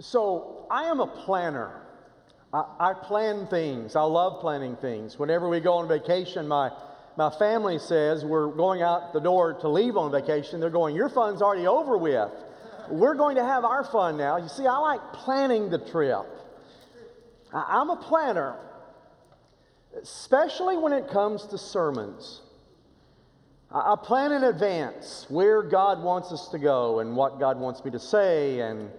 So I am a planner. I, I, plan things. I love planning things. Whenever we go on vacation, my, my family says we're going out the door to leave on vacation. They're going, Your fun's already over with. We're going to have our fun now. You see, I like planning the trip. I, I'm a planner, especially when it comes to sermons. I, I plan in advance where God wants us to go and what God wants me to say and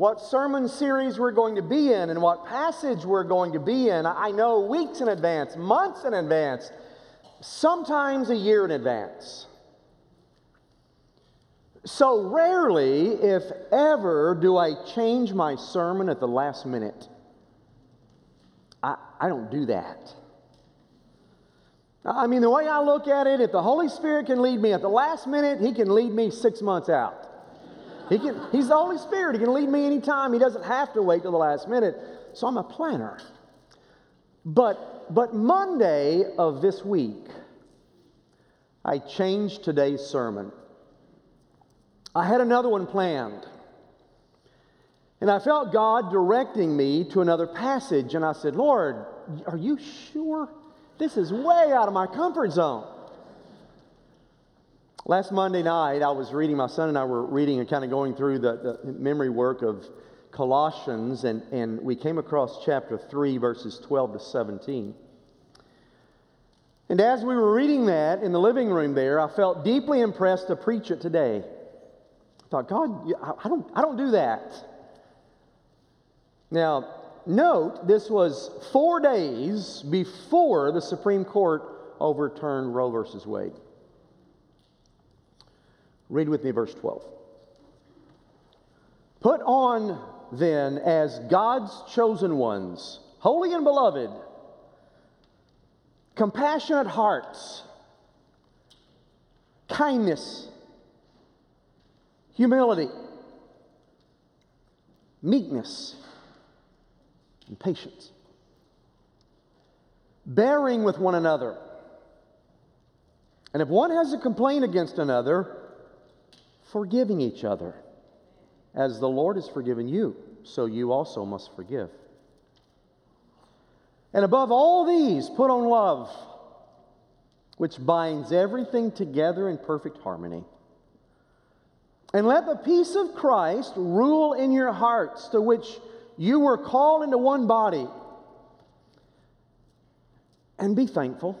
what sermon series we're going to be in and what passage we're going to be in. I know weeks in advance, months in advance, sometimes a year in advance. So rarely, if ever, do I change my sermon at the last minute. I, I don't do that. I mean, the way I look at it, if the Holy Spirit can lead me at the last minute, He can lead me six months out. He can, he's the Holy Spirit. He can lead me anytime. He doesn't have to wait till the last minute. So I'm a planner. But, but Monday of this week, I changed today's sermon. I had another one planned. And I felt God directing me to another passage. And I said, Lord, are you sure? This is way out of my comfort zone. Last Monday night, I was reading, my son and I were reading and kind of going through the, the memory work of Colossians, and, and we came across chapter 3, verses 12 to 17. And as we were reading that in the living room there, I felt deeply impressed to preach it today. I thought, God, I don't, I don't do that. Now, note, this was four days before the Supreme Court overturned Roe versus Wade. Read with me verse 12. Put on then as God's chosen ones, holy and beloved, compassionate hearts, kindness, humility, meekness, and patience, bearing with one another. And if one has a complaint against another, forgiving each other. As the Lord has forgiven you, so you also must forgive. And above all these, put on love, which binds everything together in perfect harmony. And let the peace of Christ rule in your hearts, to which you were called into one body. And be thankful.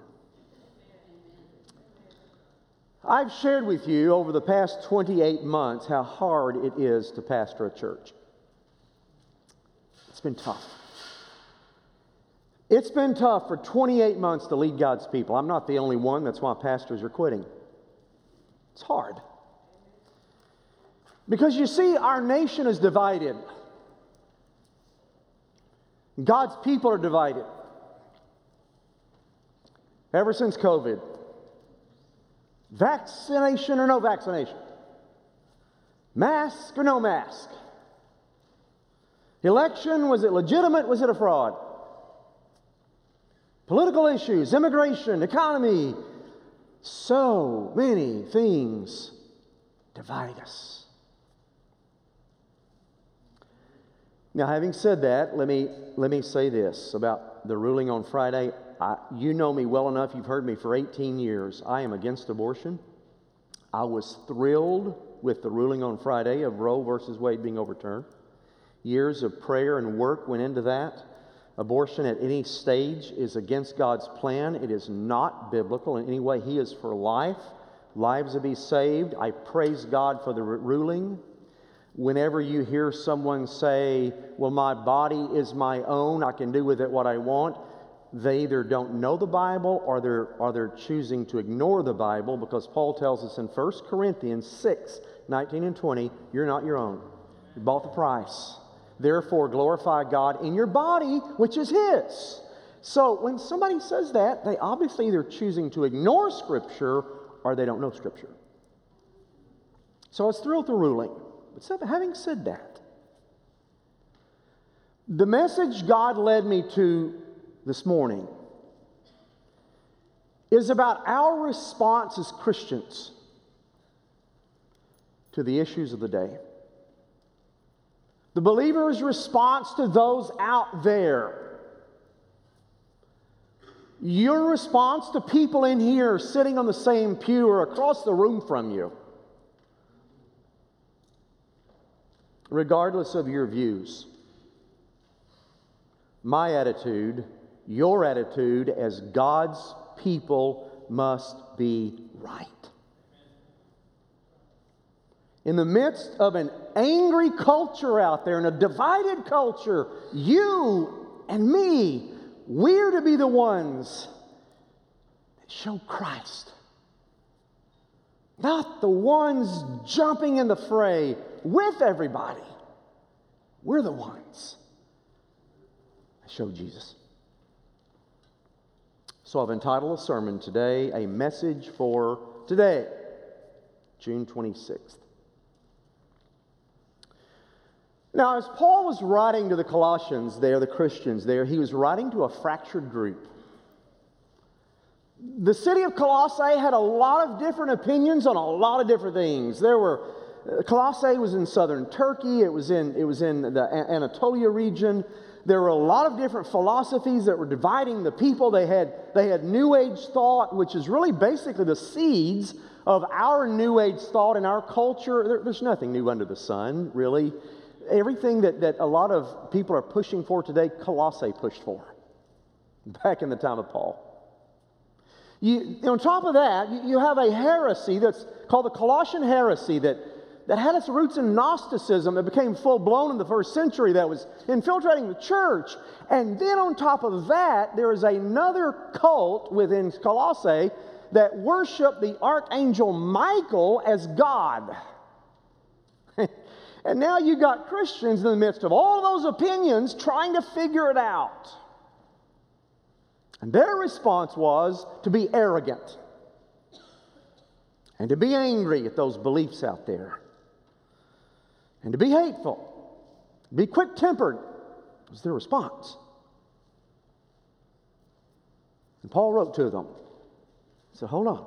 I've shared with you over the past 28 months how hard it is to pastor a church. It's been tough. It's been tough for 28 months to lead God's people. I'm not the only one, that's why pastors are quitting. It's hard. Because you see, our nation is divided. God's people are divided. Ever since COVID, Vaccination or no vaccination? Mask or no mask? Election, was it legitimate? Was it a fraud? Political issues, immigration, economy. So many things divide us. Now, having said that, let me, let me say this about the ruling on Friday. I, you know me well enough, you've heard me for 18 years. I am against abortion. I was thrilled with the ruling on Friday of Roe versus Wade being overturned. Years of prayer and work went into that. Abortion at any stage is against God's plan. It is not biblical in any way. He is for life, lives to be saved. I praise God for the ruling. Whenever you hear someone say, Well, my body is my own, I can do with it what I want, they either don't know the Bible or they're, or they're choosing to ignore the Bible because Paul tells us in 1 Corinthians 6 19 and 20, you're not your own. You bought the price. Therefore, glorify God in your body, which is His. So when somebody says that, they obviously either choosing to ignore Scripture or they don't know Scripture. So I was thrilled with the ruling. But having said that, the message God led me to this morning is about our response as Christians to the issues of the day. The believer's response to those out there. Your response to people in here sitting on the same pew or across the room from you. Regardless of your views. My attitude, your attitude as God's people must be right. In the midst of an angry culture out there and a divided culture, you and me, we're to be the ones that show Christ. Not the ones jumping in the fray with everybody. We're the ones I show Jesus. So I've entitled a sermon today, A Message for Today, June 26th. Now, as Paul was writing to the Colossians there, the Christians there, he was writing to a fractured group. The city of Colossae had a lot of different opinions on a lot of different things. There were Colossae was in southern Turkey, it was in, it was in the Anatolia region. There were a lot of different philosophies that were dividing the people. They had, they had New Age thought, which is really basically the seeds of our New Age thought in our culture. There, there's nothing new under the sun, really. Everything that, that a lot of people are pushing for today, Colossae pushed for back in the time of Paul. You, on top of that, you, you have a heresy that's called the Colossian heresy that, that had its roots in Gnosticism that became full blown in the first century that was infiltrating the church. And then on top of that, there is another cult within Colossae that worshiped the archangel Michael as God. And now you got Christians in the midst of all those opinions trying to figure it out. And their response was to be arrogant and to be angry at those beliefs out there and to be hateful, be quick tempered was their response. And Paul wrote to them. He said, Hold on,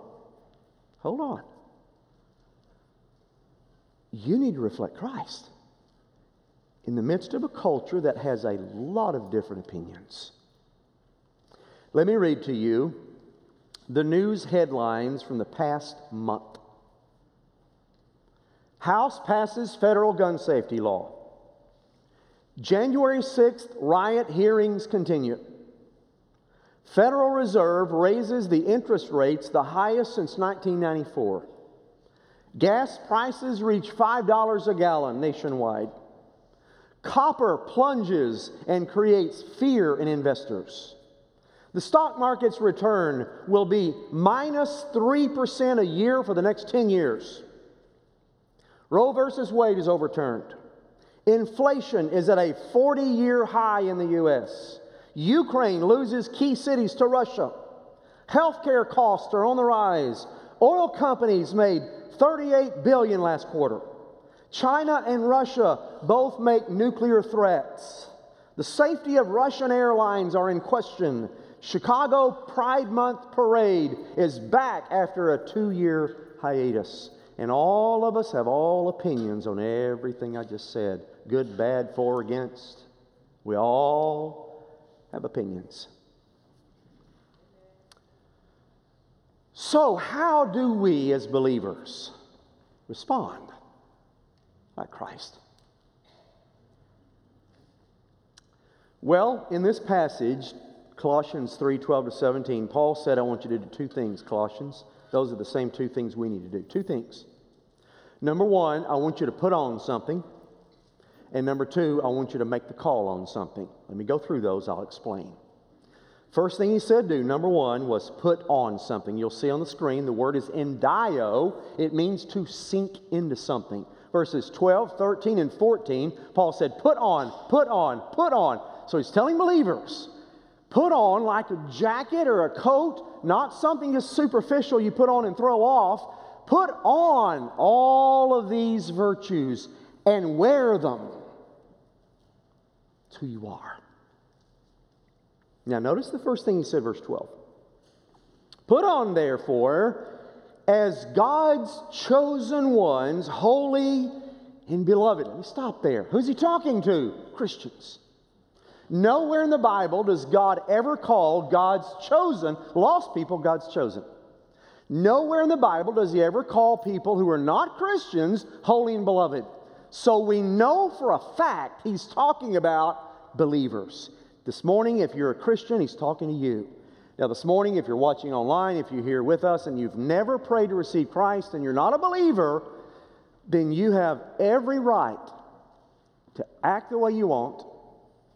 hold on you need to reflect Christ in the midst of a culture that has a lot of different opinions. Let me read to you the news headlines from the past month. House passes federal gun safety law. January 6th, riot hearings continue. Federal Reserve raises the interest rates the highest since 1994. Gas prices reach $5 a gallon nationwide. Copper plunges and creates fear in investors. The stock market's return will be minus 3% a year for the next 10 years. Roe versus Wade is overturned. Inflation is at a 40 year high in the U.S. Ukraine loses key cities to Russia. Healthcare costs are on the rise. Oil companies made 38 billion last quarter. China and Russia both make nuclear threats. The safety of Russian airlines are in question. Chicago Pride Month parade is back after a two year hiatus. And all of us have all opinions on everything I just said good, bad, for, against. We all have opinions. So, how do we as believers respond like Christ? Well, in this passage, Colossians 3 12 to 17, Paul said, I want you to do two things, Colossians. Those are the same two things we need to do. Two things. Number one, I want you to put on something. And number two, I want you to make the call on something. Let me go through those, I'll explain. First thing he said do, number one, was put on something. You'll see on the screen the word is endio. It means to sink into something. verses 12, 13, and 14, Paul said, Put on, put on, put on. So he's telling believers, put on like a jacket or a coat, not something just superficial you put on and throw off. Put on all of these virtues and wear them. It's who you are. Now, notice the first thing he said, verse 12. Put on, therefore, as God's chosen ones, holy and beloved. Let me stop there. Who's he talking to? Christians. Nowhere in the Bible does God ever call God's chosen, lost people, God's chosen. Nowhere in the Bible does he ever call people who are not Christians holy and beloved. So we know for a fact he's talking about believers. This morning, if you're a Christian, he's talking to you. Now, this morning, if you're watching online, if you're here with us and you've never prayed to receive Christ and you're not a believer, then you have every right to act the way you want,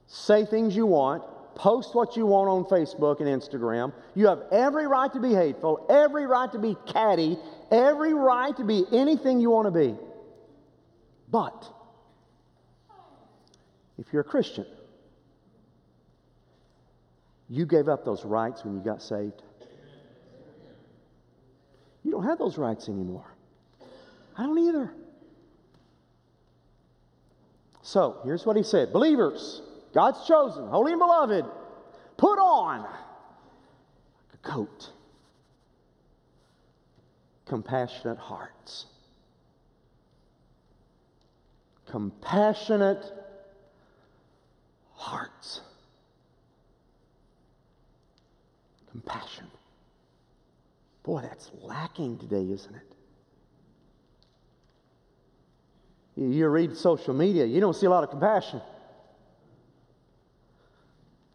say things you want, post what you want on Facebook and Instagram. You have every right to be hateful, every right to be catty, every right to be anything you want to be. But if you're a Christian, you gave up those rights when you got saved. You don't have those rights anymore. I don't either. So here's what he said Believers, God's chosen, holy and beloved, put on like a coat, compassionate hearts. Compassionate hearts. Compassion. Boy, that's lacking today, isn't it? You read social media, you don't see a lot of compassion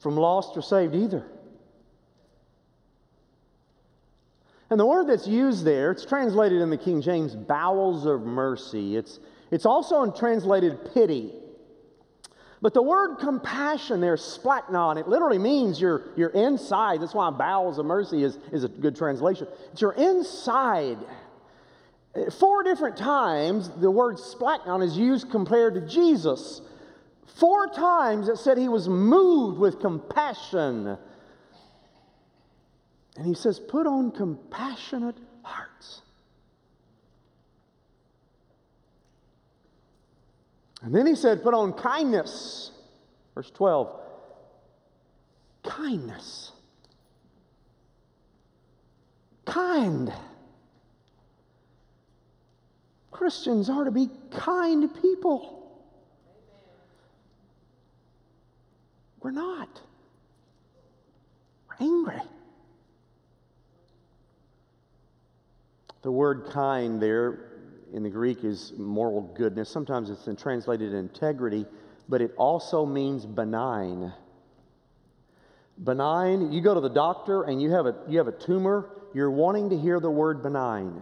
from lost or saved either. And the word that's used there, it's translated in the King James bowels of mercy. It's, it's also translated pity. But the word compassion there, splanchnon, it literally means your, your inside. That's why bowels of mercy is, is a good translation. It's your inside. Four different times the word splanchnon is used compared to Jesus. Four times it said he was moved with compassion. And he says, put on compassionate hearts. And then he said, put on kindness. Verse 12. Kindness. Kind. Christians are to be kind people. We're not. We're angry. The word kind there in the Greek is moral goodness. Sometimes it's translated integrity, but it also means benign. Benign, you go to the doctor and you have a, you have a tumor, you're wanting to hear the word benign.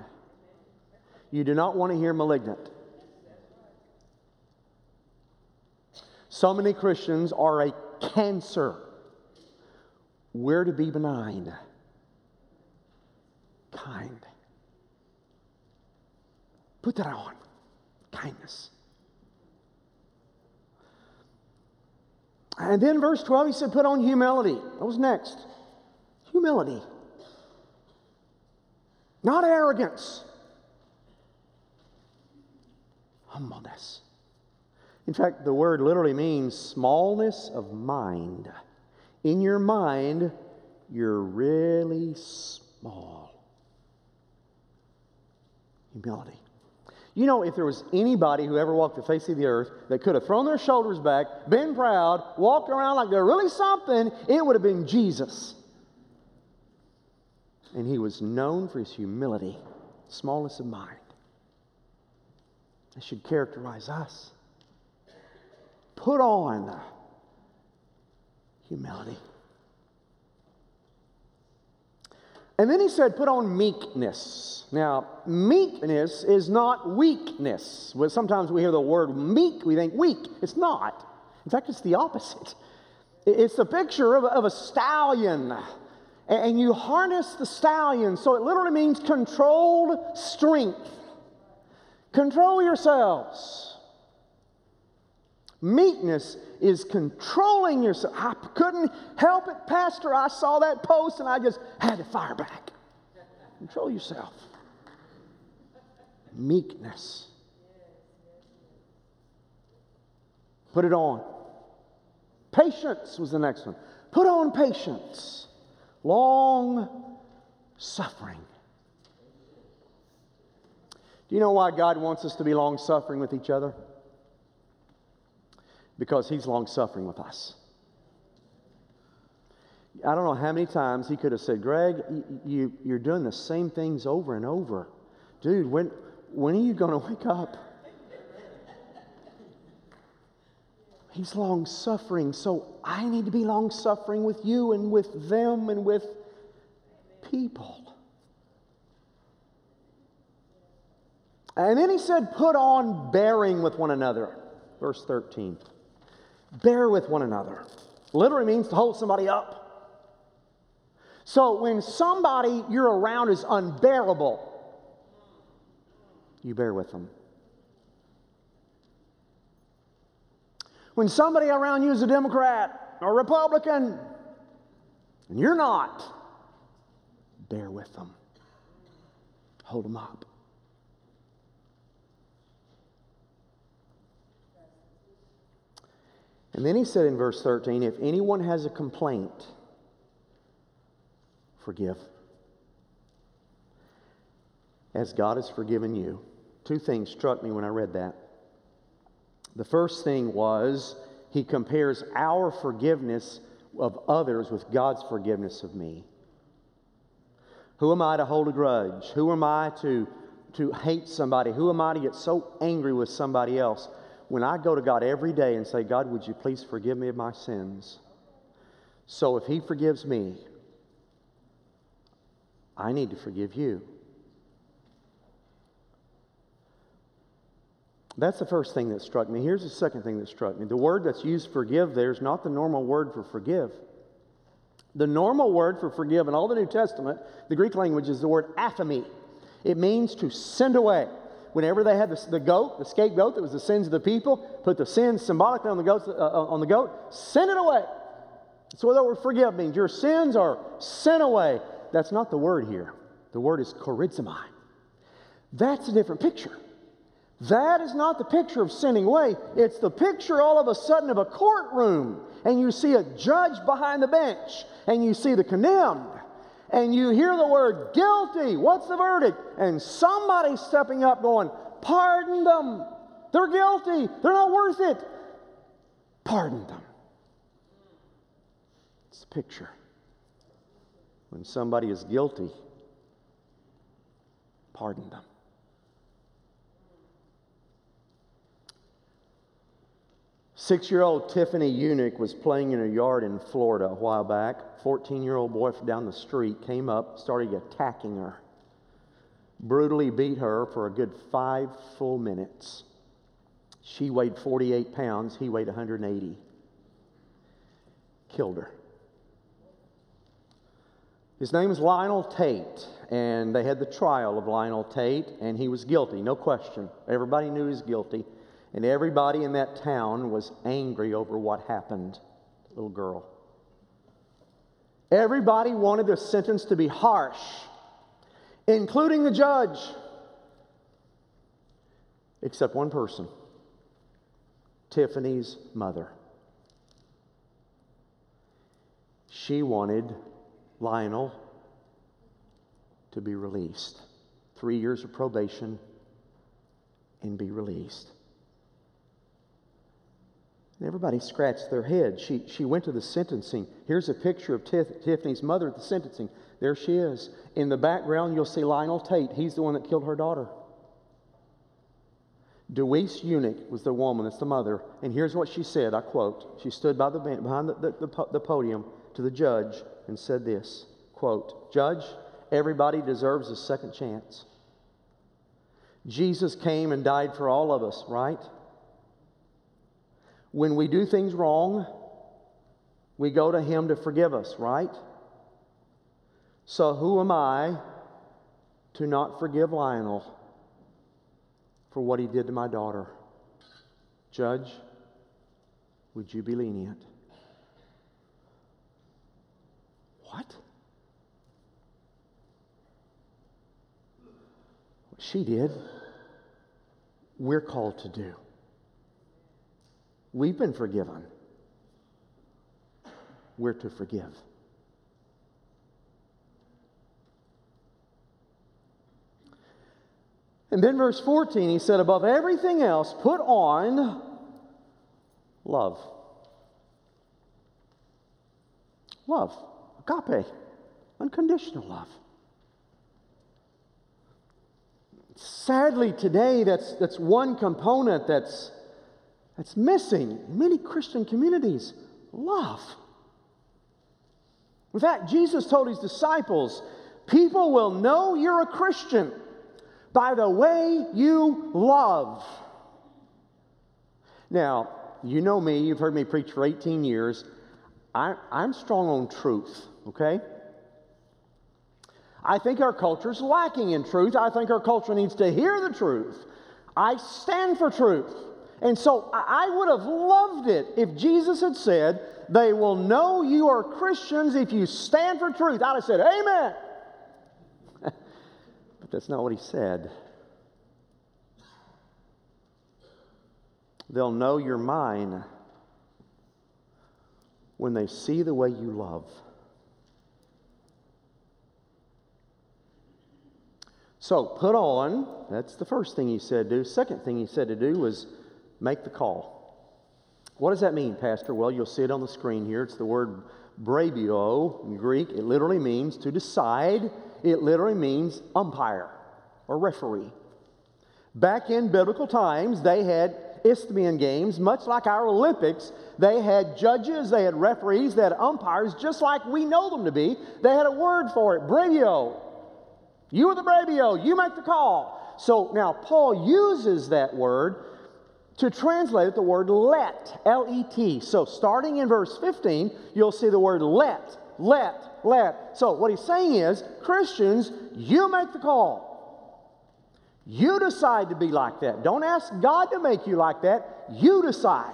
You do not want to hear malignant. So many Christians are a cancer. We're to be benign, kind. Put that on kindness. And then verse 12, he said, put on humility. What was next? Humility. Not arrogance. Humbleness. In fact, the word literally means smallness of mind. In your mind, you're really small. Humility. You know, if there was anybody who ever walked the face of the earth that could have thrown their shoulders back, been proud, walked around like they're really something, it would have been Jesus. And he was known for his humility, smallness of mind. That should characterize us. Put on humility. And then he said, put on meekness. Now, meekness is not weakness. Well, sometimes we hear the word meek, we think weak. It's not. In fact, it's the opposite. It's a picture of, of a stallion. And you harness the stallion, so it literally means controlled strength. Control yourselves. Meekness is controlling yourself. I couldn't help it, Pastor. I saw that post and I just had to fire back. Control yourself. Meekness. Put it on. Patience was the next one. Put on patience. Long suffering. Do you know why God wants us to be long suffering with each other? Because He's long suffering with us. I don't know how many times He could have said, Greg, you, you're doing the same things over and over. Dude, when, when are you going to wake up? He's long suffering, so I need to be long suffering with you and with them and with people. And then he said, Put on bearing with one another. Verse 13. Bear with one another. Literally means to hold somebody up. So when somebody you're around is unbearable, you bear with them. When somebody around you is a Democrat or Republican, and you're not, bear with them. Hold them up. And then he said in verse 13 if anyone has a complaint, forgive. As God has forgiven you. Two things struck me when I read that. The first thing was he compares our forgiveness of others with God's forgiveness of me. Who am I to hold a grudge? Who am I to, to hate somebody? Who am I to get so angry with somebody else? When I go to God every day and say, God, would you please forgive me of my sins? So if He forgives me, I need to forgive you. That's the first thing that struck me. Here's the second thing that struck me. The word that's used forgive there is not the normal word for forgive. The normal word for forgive in all the New Testament, the Greek language, is the word aphiemi. It means to send away. Whenever they had the, the goat, the scapegoat that was the sins of the people, put the sins symbolically on the goat, uh, uh, on the goat send it away. That's what the word forgive means. Your sins are sent away. That's not the word here. The word is charizomai. That's a different picture. That is not the picture of sending away. It's the picture all of a sudden of a courtroom, and you see a judge behind the bench, and you see the condemned, and you hear the word guilty. What's the verdict? And somebody stepping up going, Pardon them. They're guilty. They're not worth it. Pardon them. It's a picture. When somebody is guilty, pardon them. Six year old Tiffany Eunick was playing in a yard in Florida a while back. 14 year old boy from down the street came up, started attacking her, brutally beat her for a good five full minutes. She weighed 48 pounds, he weighed 180. Killed her. His name is Lionel Tate, and they had the trial of Lionel Tate, and he was guilty, no question. Everybody knew he was guilty. And everybody in that town was angry over what happened. Little girl. Everybody wanted the sentence to be harsh, including the judge, except one person Tiffany's mother. She wanted Lionel to be released. Three years of probation and be released. And everybody scratched their head. She, she went to the sentencing. Here's a picture of Tiffany's mother at the sentencing. There she is. In the background, you'll see Lionel Tate. He's the one that killed her daughter. Deweese Eunick was the woman, that's the mother. And here's what she said I quote. She stood by the, behind the, the, the, the podium to the judge and said this quote, Judge, everybody deserves a second chance. Jesus came and died for all of us, right? When we do things wrong, we go to Him to forgive us, right? So who am I to not forgive Lionel? for what he did to my daughter. Judge, would you be lenient? What? What she did, we're called to do. We've been forgiven. We're to forgive. And then, verse 14, he said, Above everything else, put on love. Love. Agape. Unconditional love. Sadly, today, that's, that's one component that's, that's missing in many Christian communities love. In fact, Jesus told his disciples, People will know you're a Christian by the way you love. Now, you know me, you've heard me preach for 18 years. I, am strong on truth, okay? I think our culture is lacking in truth. I think our culture needs to hear the truth. I stand for truth. And so I would have loved it if Jesus had said, They will know you are Christians if you stand for truth. I'd have said, Amen. But that's not what he said. They'll know you're mine when they see the way you love. So put on, that's the first thing he said to do. Second thing he said to do was make the call. What does that mean, Pastor? Well, you'll see it on the screen here. It's the word brabeuo in Greek. It literally means to decide it literally means umpire or referee. Back in biblical times, they had Isthmian games, much like our Olympics. They had judges, they had referees, they had umpires, just like we know them to be. They had a word for it, brabeuo. You are the brabeuo, you make the call. So now Paul uses that word to translate it, the word let, L E T. So starting in verse 15, you'll see the word let, let, let. So, what he's saying is, Christians, you make the call. You decide to be like that. Don't ask God to make you like that. You decide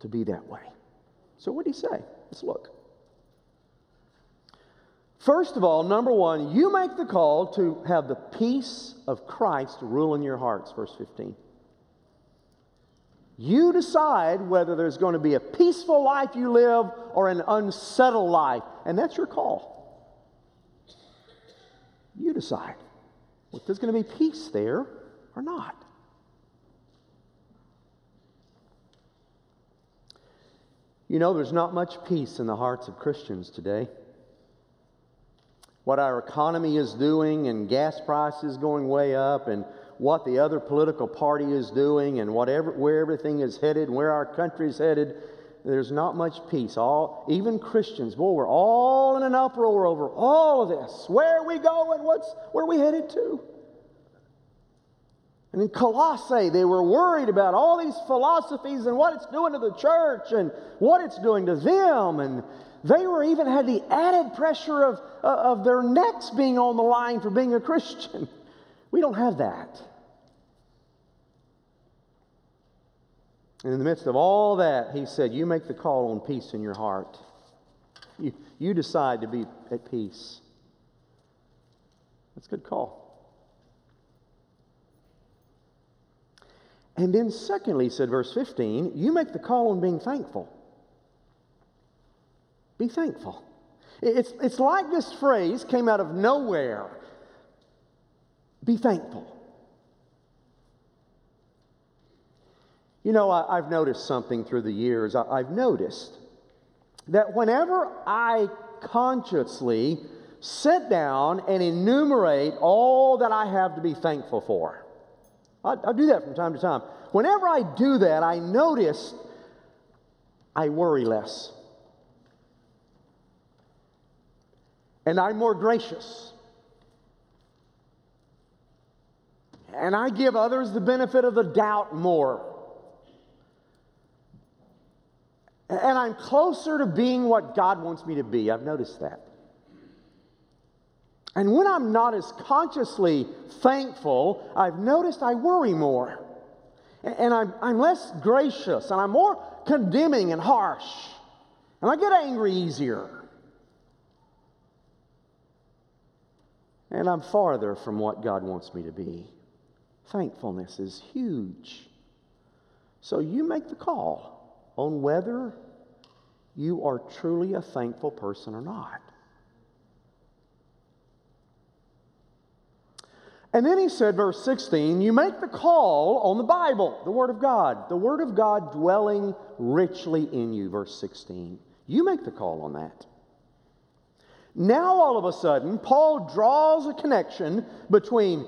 to be that way. So, what did he say? Let's look. First of all, number one, you make the call to have the peace of Christ rule in your hearts, verse 15. You decide whether there's going to be a peaceful life you live or an unsettled life, and that's your call. You decide if there's going to be peace there or not. You know, there's not much peace in the hearts of Christians today. What our economy is doing, and gas prices going way up, and what the other political party is doing and whatever, where everything is headed and where our country is headed, there's not much peace. All, even Christians, boy, we're all in an uproar over all of this. Where are we going? What's, where are we headed to? And in Colossae, they were worried about all these philosophies and what it's doing to the church and what it's doing to them. And they were even had the added pressure of, uh, of their necks being on the line for being a Christian. We don't have that. And in the midst of all that, he said, You make the call on peace in your heart. You, you decide to be at peace. That's a good call. And then, secondly, said verse 15, you make the call on being thankful. Be thankful. It's, it's like this phrase came out of nowhere. Be thankful. You know, I, have noticed something through the years. I, I've noticed that whenever I consciously sit down and enumerate all that I have to be thankful for, I, I do that from time to time. Whenever I do that, I notice I worry less. And I'm more gracious. And I give others the benefit of the doubt more. And I'm closer to being what God wants me to be. I've noticed that. And when I'm not as consciously thankful, I've noticed I worry more. And I'm, I'm less gracious and I'm more condemning and harsh. And I get angry easier. And I'm farther from what God wants me to be. Thankfulness is huge. So you make the call on whether you are truly a thankful person or not. And then he said, verse 16, you make the call on the Bible, the Word of God, the Word of God dwelling richly in you, verse 16. You make the call on that. Now, all of a sudden, Paul draws a connection between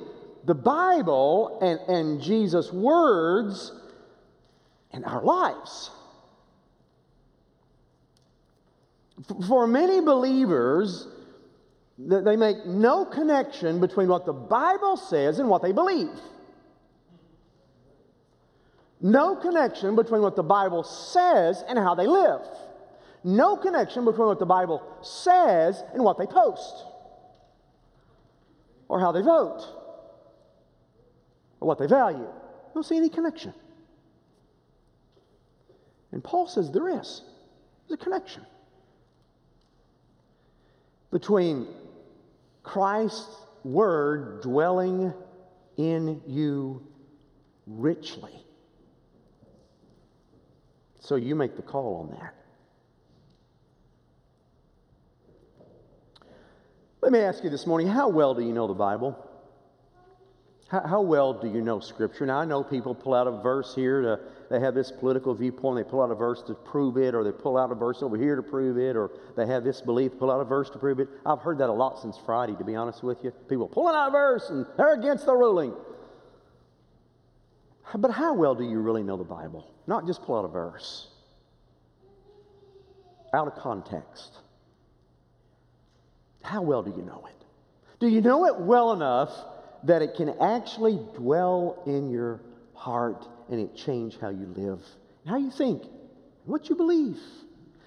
the Bible and, and Jesus' words and our lives. For many believers, they make no connection between what the Bible says and what they believe. No connection between what the Bible says and how they live. No connection between what the Bible says and what they post, or how they vote, or what they value. You don't see any connection. And Paul says there is. There's a connection between Christ's word dwelling in you richly. So you make the call on that. Let me ask you this morning how well do you know the Bible? How, how, well do you know Scripture? Now, I know people pull out a verse here to, they have this political viewpoint, they pull out a verse to prove it, or they pull out a verse over here to prove it, or they have this belief, pull out a verse to prove it. I've heard that a lot since Friday, to be honest with you. People pulling out a verse and they're against the ruling. But how well do you really know the Bible? Not just pull out a verse, out of context. How well do you know it? Do you know it well enough? That it can actually dwell in your heart and it change how you live, how you think, what you believe.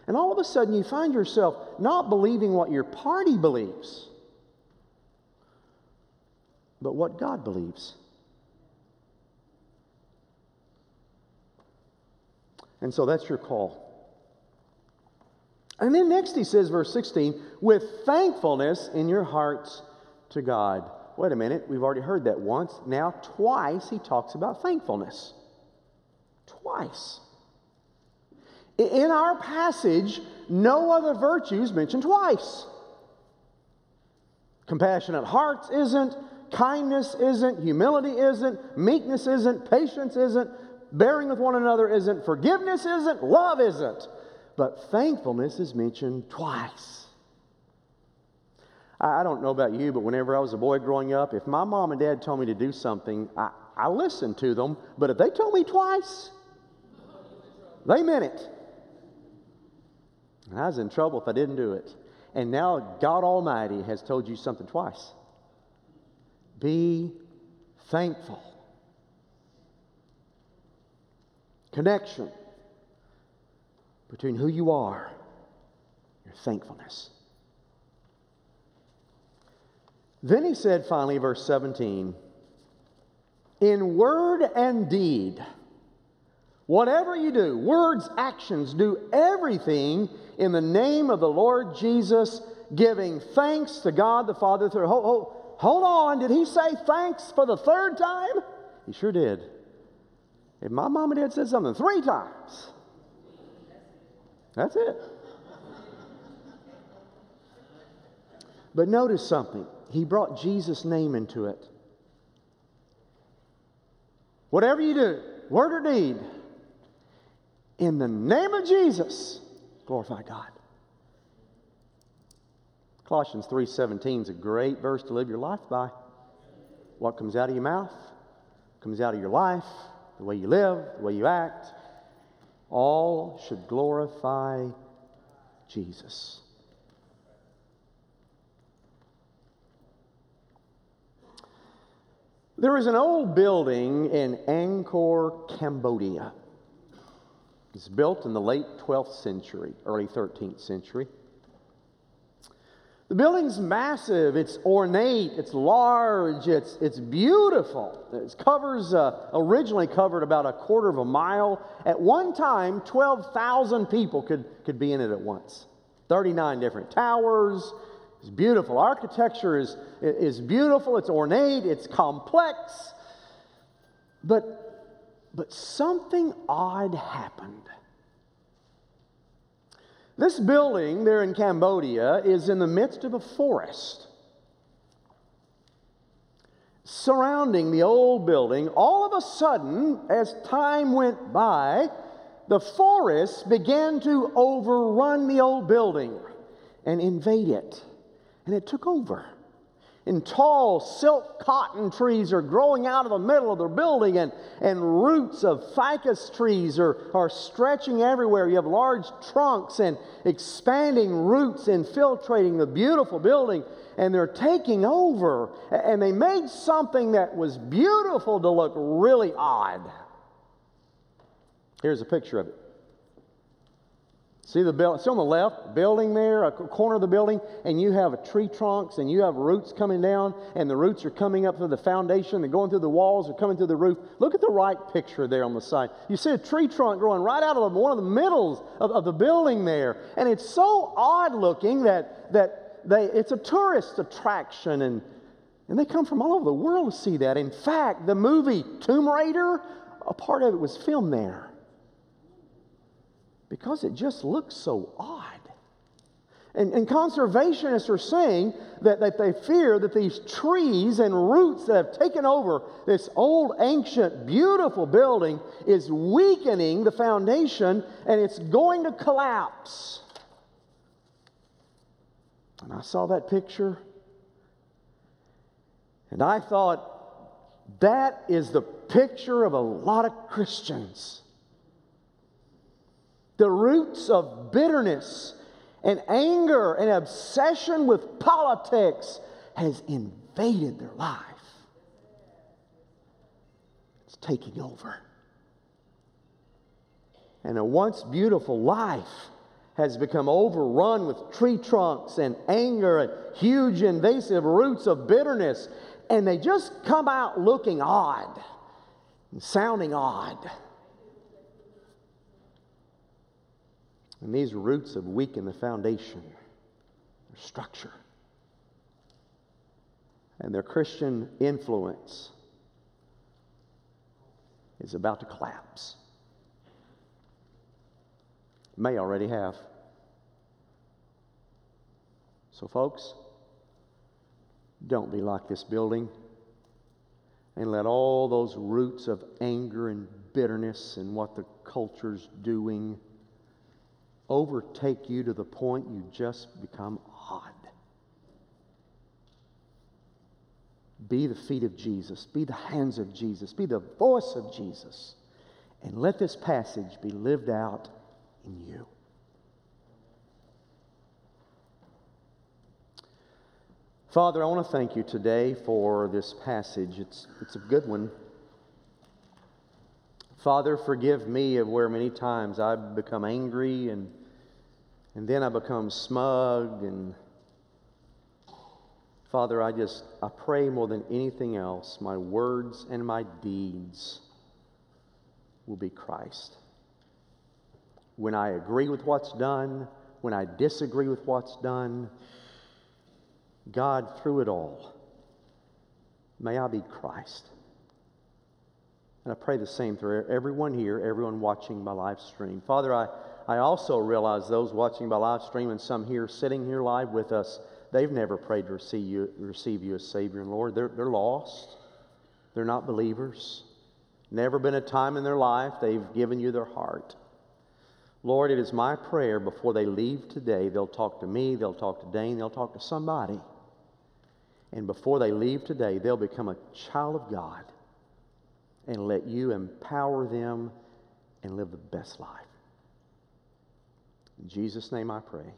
And all of a sudden, you find yourself not believing what your party believes, but what God believes. And so that's your call. And then next he says, verse 16, with thankfulness in your hearts to God. Wait a minute, we've already heard that once. Now, twice he talks about thankfulness. Twice. In our passage, no other virtues mentioned twice. Compassionate hearts isn't, kindness isn't, humility isn't, meekness isn't, patience isn't, bearing with one another isn't, forgiveness isn't, love isn't. But thankfulness is mentioned twice. I, don't know about you, but whenever I was a boy growing up, if my mom and dad told me to do something, I, I listened to them. But if they told me twice, they meant it. And I was in trouble if I didn't do it. And now God Almighty has told you something twice. Be thankful. Connection between who you are, your thankfulness. Then he said finally, verse 17, in word and deed, whatever you do, words, actions, do everything in the name of the Lord Jesus, giving thanks to God the Father through. Hold, hold, hold on, did he say thanks for the third time? He sure did. If my mom and dad said something three times, that's it. But notice something he brought Jesus' name into it. Whatever you do, word or deed, in the name of Jesus, glorify God. Colossians 3:17 is a great verse to live your life by. What comes out of your mouth comes out of your life, the way you live, the way you act, all should glorify Jesus. There is an old building in Angkor, Cambodia. It's built in the late 12th century, early 13th century. The building's massive, it's ornate, it's large, it's, it's beautiful. It covers, uh, originally covered about a quarter of a mile. At one time, 12,000 people could, could be in it at once. 39 different towers. It's beautiful. Architecture is, is beautiful, it's ornate, it's complex. But, but something odd happened. This building there in Cambodia is in the midst of a forest. Surrounding the old building, all of a sudden, as time went by, the forest began to overrun the old building and invade it. And it took over and tall silk cotton trees are growing out of the middle of the building, and, and roots of ficus trees are, are stretching everywhere. You have large trunks and expanding roots infiltrating the beautiful building, and they're taking over. And they made something that was beautiful to look really odd. Here's a picture of it. See the building, see on the left, building there, a corner of the building, and you have tree trunks and you have roots coming down, and the roots are coming up through the foundation, they're going through the walls, they're coming through the roof. Look at the right picture there on the side. You see a tree trunk growing right out of one of the middles of, of the building there. And it's so odd looking that, that they, it's a tourist attraction, and, and they come from all over the world to see that. In fact, the movie Tomb Raider, a part of it was filmed there because it just looks so odd. And, and, conservationists are saying that, that they fear that these trees and roots that have taken over this old, ancient, beautiful building is weakening the foundation and it's going to collapse. And I saw that picture and I thought, that is the picture of a lot of Christians the roots of bitterness and anger and obsession with politics has invaded their life. It's taking over. And a once beautiful life has become overrun with tree trunks and anger and huge invasive roots of bitterness. And they just come out looking odd and sounding odd. And these roots have weakened the foundation, their structure, and their Christian influence is about to collapse. May already have. So, folks, don't be like this building and let all those roots of anger and bitterness and what the culture's doing overtake you to the point you just become odd. Be the feet of Jesus, be the hands of Jesus, be the voice of Jesus, and let this passage be lived out in you. Father, I want to thank you today for this passage. It's, it's a good one. Father, forgive me of where many times I've become angry and and then I become smug and Father, I just I pray more than anything else, my words and my deeds will be Christ. When I agree with what's done, when I disagree with what's done, God, through it all, may I be Christ. And I pray the same for everyone here, everyone watching my live stream. Father, I I also realize those watching by live stream and some here sitting here live with us, they've never prayed to receive you, receive you as Savior and Lord. They're, they're lost, they're not believers. Never been a time in their life they've given you their heart. Lord, it is my prayer before they leave today, they'll talk to me, they'll talk to Dane, they'll talk to somebody. And before they leave today, they'll become a child of God and let you empower them and live the best life. In Jesus' name I pray.